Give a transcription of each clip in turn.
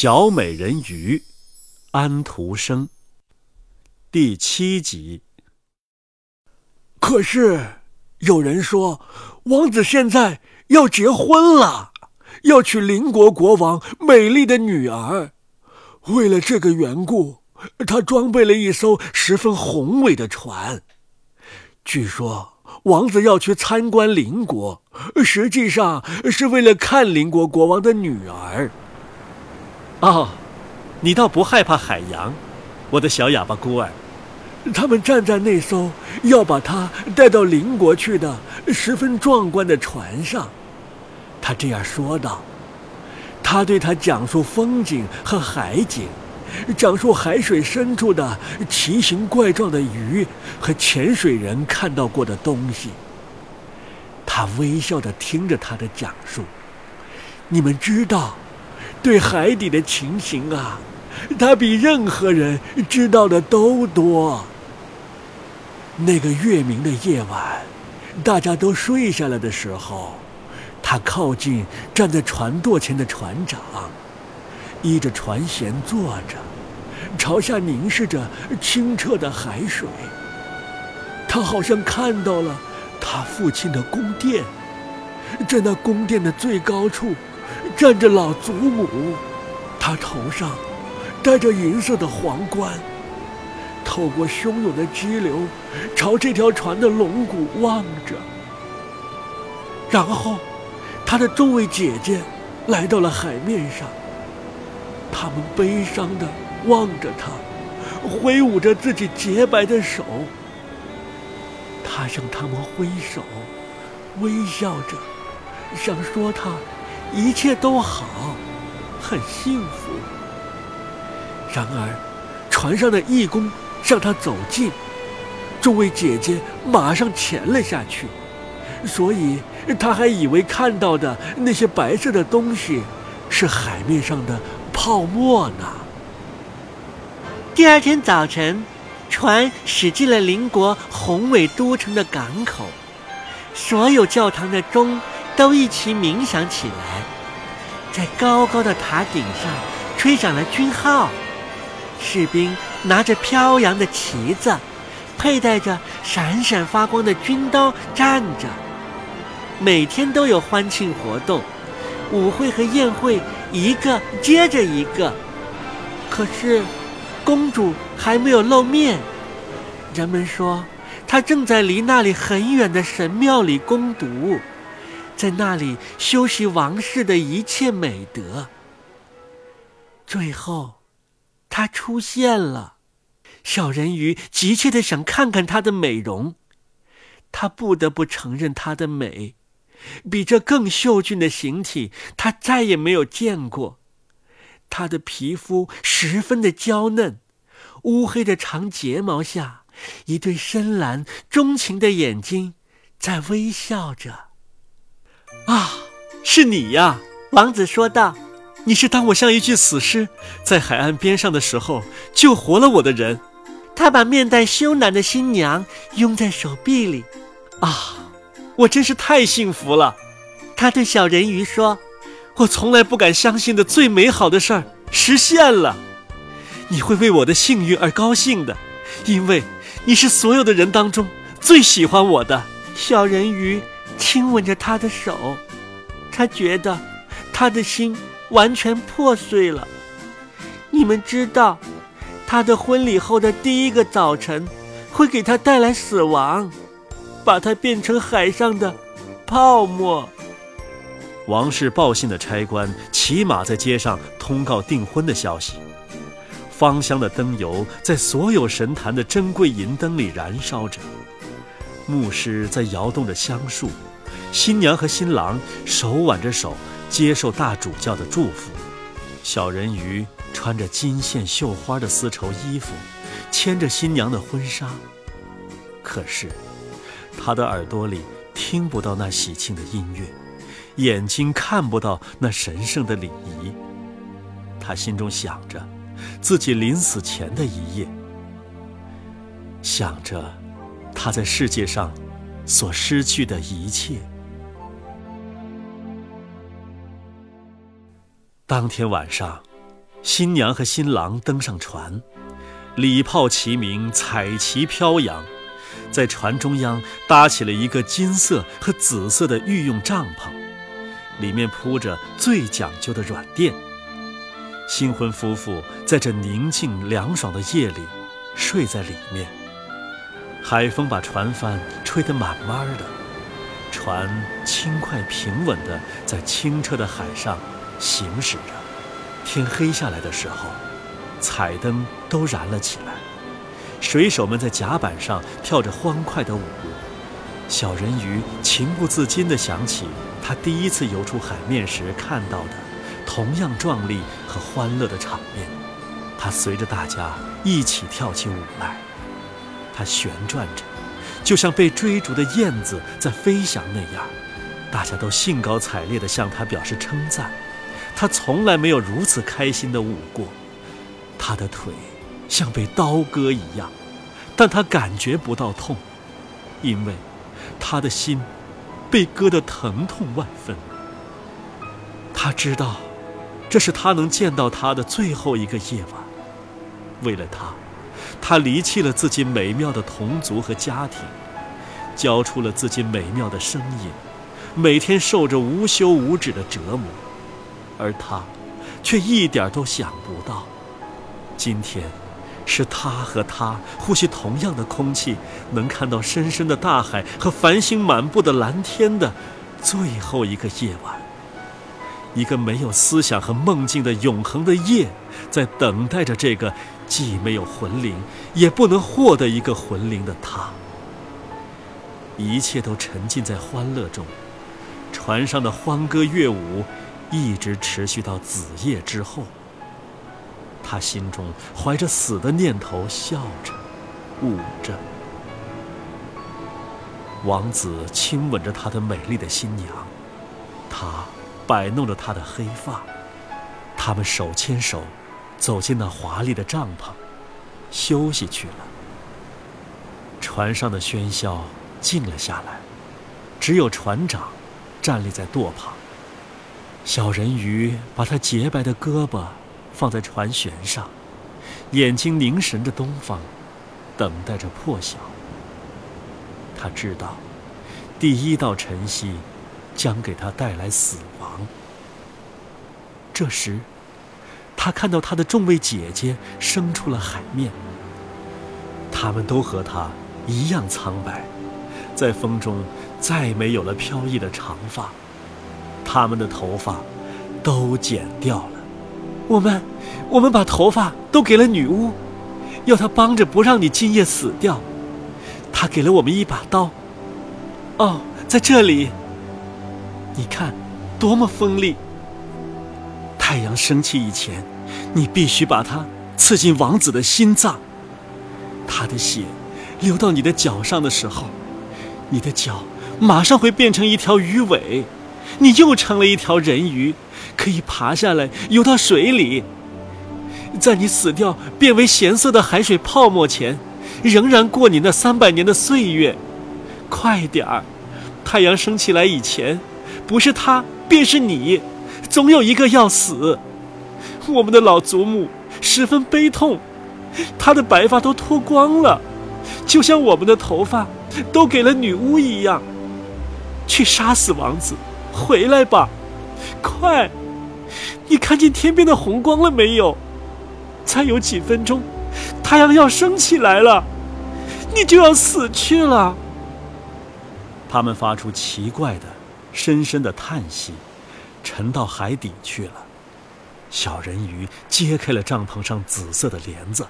小美人鱼，安徒生。第七集。可是有人说，王子现在要结婚了，要娶邻国国王美丽的女儿。为了这个缘故，他装备了一艘十分宏伟的船。据说王子要去参观邻国，实际上是为了看邻国国王的女儿。哦，你倒不害怕海洋，我的小哑巴孤儿。他们站在那艘要把他带到邻国去的十分壮观的船上，他这样说道。他对他讲述风景和海景，讲述海水深处的奇形怪状的鱼和潜水人看到过的东西。他微笑着听着他的讲述。你们知道。对海底的情形啊，他比任何人知道的都多。那个月明的夜晚，大家都睡下了的时候，他靠近站在船舵前的船长，依着船舷坐着，朝下凝视着清澈的海水。他好像看到了他父亲的宫殿，在那宫殿的最高处。站着老祖母，她头上戴着银色的皇冠，透过汹涌的激流，朝这条船的龙骨望着。然后，她的众位姐姐来到了海面上，她们悲伤地望着他，挥舞着自己洁白的手。他向他们挥手，微笑着，想说他。一切都好，很幸福。然而，船上的义工向他走近，众位姐姐马上潜了下去，所以他还以为看到的那些白色的东西是海面上的泡沫呢。第二天早晨，船驶进了邻国宏伟都城的港口，所有教堂的钟。都一起冥想起来，在高高的塔顶上吹响了军号，士兵拿着飘扬的旗子，佩戴着闪闪发光的军刀站着。每天都有欢庆活动，舞会和宴会一个接着一个。可是，公主还没有露面。人们说，她正在离那里很远的神庙里攻读。在那里修习王室的一切美德。最后，他出现了。小人鱼急切的想看看她的美容，他不得不承认她的美，比这更秀俊的形体他再也没有见过。她的皮肤十分的娇嫩，乌黑的长睫毛下，一对深蓝钟情的眼睛在微笑着。啊，是你呀！王子说道：“你是当我像一具死尸在海岸边上的时候救活了我的人。”他把面带羞赧的新娘拥在手臂里。啊，我真是太幸福了！他对小人鱼说：“我从来不敢相信的最美好的事儿实现了。你会为我的幸运而高兴的，因为你是所有的人当中最喜欢我的小人鱼。”亲吻着他的手，他觉得他的心完全破碎了。你们知道，他的婚礼后的第一个早晨会给他带来死亡，把他变成海上的泡沫。王室报信的差官骑马在街上通告订婚的消息，芳香的灯油在所有神坛的珍贵银灯里燃烧着，牧师在摇动着香树。新娘和新郎手挽着手，接受大主教的祝福。小人鱼穿着金线绣花的丝绸衣服，牵着新娘的婚纱。可是，他的耳朵里听不到那喜庆的音乐，眼睛看不到那神圣的礼仪。他心中想着自己临死前的一夜，想着他在世界上所失去的一切。当天晚上，新娘和新郎登上船，礼炮齐鸣，彩旗飘扬，在船中央搭起了一个金色和紫色的御用帐篷，里面铺着最讲究的软垫。新婚夫妇在这宁静凉爽的夜里睡在里面。海风把船帆吹得满满的，船轻快平稳地在清澈的海上行驶着。天黑下来的时候，彩灯都燃了起来，水手们在甲板上跳着欢快的舞。小人鱼情不自禁地想起他第一次游出海面时看到的同样壮丽和欢乐的场面，他随着大家一起跳起舞来。他旋转着，就像被追逐的燕子在飞翔那样，大家都兴高采烈地向他表示称赞。他从来没有如此开心地舞过，他的腿像被刀割一样，但他感觉不到痛，因为他的心被割得疼痛万分。他知道，这是他能见到他的最后一个夜晚。为了他，他离弃了自己美妙的同族和家庭，交出了自己美妙的声音，每天受着无休无止的折磨。而他，却一点都想不到，今天，是他和他呼吸同样的空气，能看到深深的大海和繁星满布的蓝天的最后一个夜晚。一个没有思想和梦境的永恒的夜，在等待着这个既没有魂灵，也不能获得一个魂灵的他。一切都沉浸在欢乐中，船上的欢歌乐舞。一直持续到子夜之后，他心中怀着死的念头，笑着，舞着。王子亲吻着他的美丽的新娘，他摆弄着他的黑发，他们手牵手，走进那华丽的帐篷，休息去了。船上的喧嚣静了下来，只有船长站立在舵旁。小人鱼把他洁白的胳膊放在船舷上，眼睛凝神着东方，等待着破晓。他知道，第一道晨曦将给他带来死亡。这时，他看到他的众位姐姐升出了海面。他们都和他一样苍白，在风中再没有了飘逸的长发。他们的头发都剪掉了，我们，我们把头发都给了女巫，要她帮着不让你今夜死掉。她给了我们一把刀，哦，在这里，你看，多么锋利。太阳升起以前，你必须把它刺进王子的心脏。他的血流到你的脚上的时候，你的脚马上会变成一条鱼尾。你又成了一条人鱼，可以爬下来游到水里。在你死掉变为咸色的海水泡沫前，仍然过你那三百年的岁月。快点儿，太阳升起来以前，不是他便是你，总有一个要死。我们的老祖母十分悲痛，她的白发都脱光了，就像我们的头发都给了女巫一样。去杀死王子。回来吧，快！你看见天边的红光了没有？再有几分钟，太阳要升起来了，你就要死去了。他们发出奇怪的、深深的叹息，沉到海底去了。小人鱼揭开了帐篷上紫色的帘子，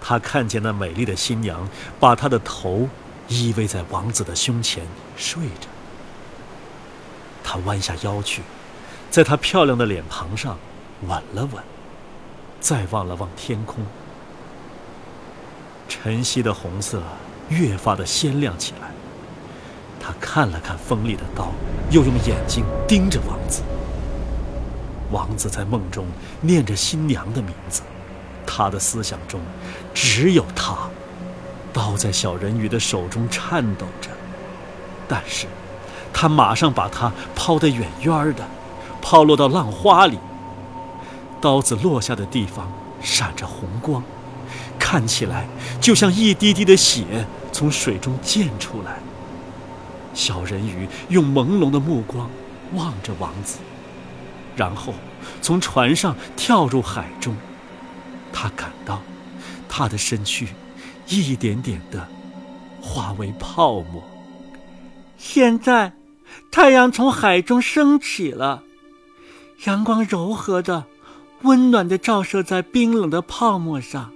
他看见那美丽的新娘把她的头依偎在王子的胸前睡着。他弯下腰去，在她漂亮的脸庞上吻了吻，再望了望天空。晨曦的红色越发的鲜亮起来。他看了看锋利的刀，又用眼睛盯着王子。王子在梦中念着新娘的名字，他的思想中只有她。刀在小人鱼的手中颤抖着，但是。他马上把它抛得远远的，抛落到浪花里。刀子落下的地方闪着红光，看起来就像一滴滴的血从水中溅出来。小人鱼用朦胧的目光望着王子，然后从船上跳入海中。他感到他的身躯一点点的化为泡沫。现在，太阳从海中升起了，阳光柔和的、温暖的照射在冰冷的泡沫上。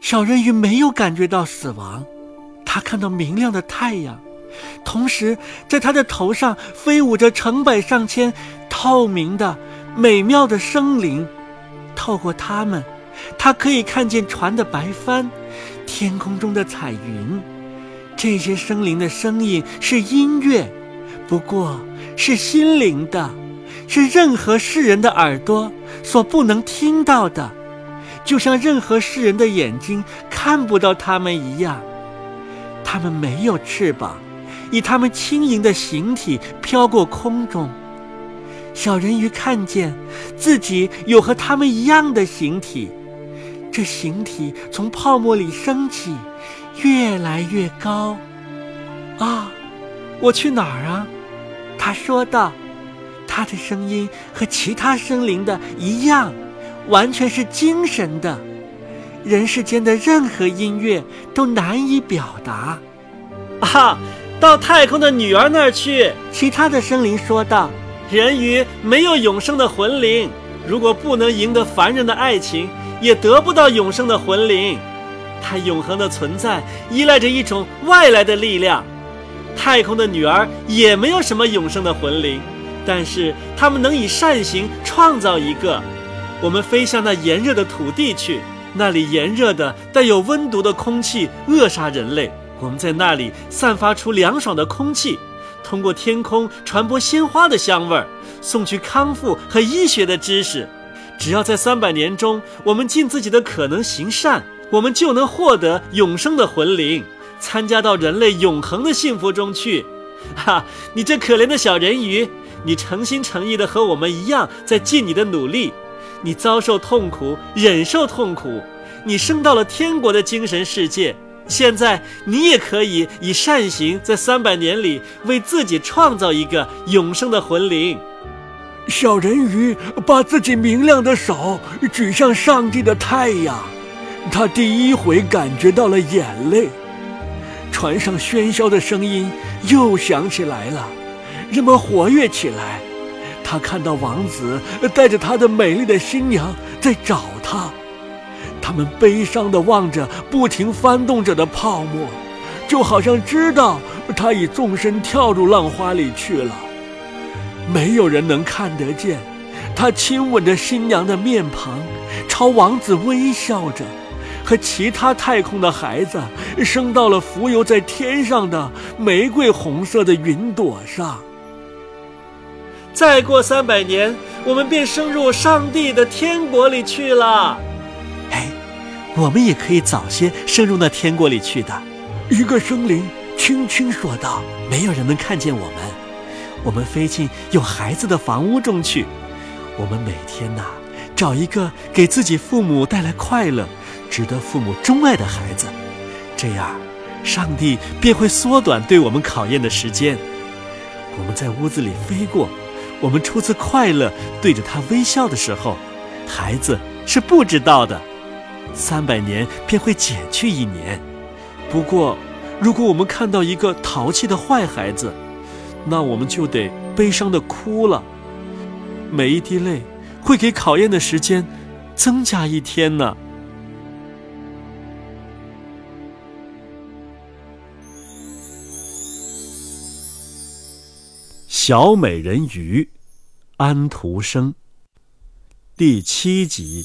小人鱼没有感觉到死亡，他看到明亮的太阳。同时，在他的头上飞舞着成百上千透明的、美妙的生灵。透过它们，他可以看见船的白帆，天空中的彩云。这些生灵的声音是音乐，不过是心灵的，是任何世人的耳朵所不能听到的，就像任何世人的眼睛看不到它们一样。它们没有翅膀。以他们轻盈的形体飘过空中，小人鱼看见自己有和他们一样的形体，这形体从泡沫里升起，越来越高。啊，我去哪儿啊？他说道。他的声音和其他生灵的一样，完全是精神的，人世间的任何音乐都难以表达。啊！到太空的女儿那儿去。其他的生灵说道：“人鱼没有永生的魂灵，如果不能赢得凡人的爱情，也得不到永生的魂灵。它永恒的存在依赖着一种外来的力量。太空的女儿也没有什么永生的魂灵，但是他们能以善行创造一个。我们飞向那炎热的土地去，那里炎热的带有温毒的空气扼杀人类。”我们在那里散发出凉爽的空气，通过天空传播鲜花的香味儿，送去康复和医学的知识。只要在三百年中，我们尽自己的可能行善，我们就能获得永生的魂灵，参加到人类永恒的幸福中去。哈，你这可怜的小人鱼，你诚心诚意的和我们一样在尽你的努力，你遭受痛苦，忍受痛苦，你升到了天国的精神世界。现在你也可以以善行，在三百年里为自己创造一个永生的魂灵。小人鱼把自己明亮的手举向上帝的太阳，他第一回感觉到了眼泪。船上喧嚣的声音又响起来了，人们活跃起来。他看到王子带着他的美丽的新娘在找他。他们悲伤地望着不停翻动着的泡沫，就好像知道他已纵身跳入浪花里去了。没有人能看得见，他亲吻着新娘的面庞，朝王子微笑着，和其他太空的孩子升到了浮游在天上的玫瑰红色的云朵上。再过三百年，我们便升入上帝的天国里去了。哎我们也可以早些升入那天国里去的，一个生灵轻轻说道：“没有人能看见我们，我们飞进有孩子的房屋中去。我们每天呐，找一个给自己父母带来快乐、值得父母钟爱的孩子，这样，上帝便会缩短对我们考验的时间。我们在屋子里飞过，我们初次快乐对着他微笑的时候，孩子是不知道的。”三百年便会减去一年。不过，如果我们看到一个淘气的坏孩子，那我们就得悲伤的哭了。每一滴泪会给考验的时间增加一天呢。小美人鱼，安徒生，第七集。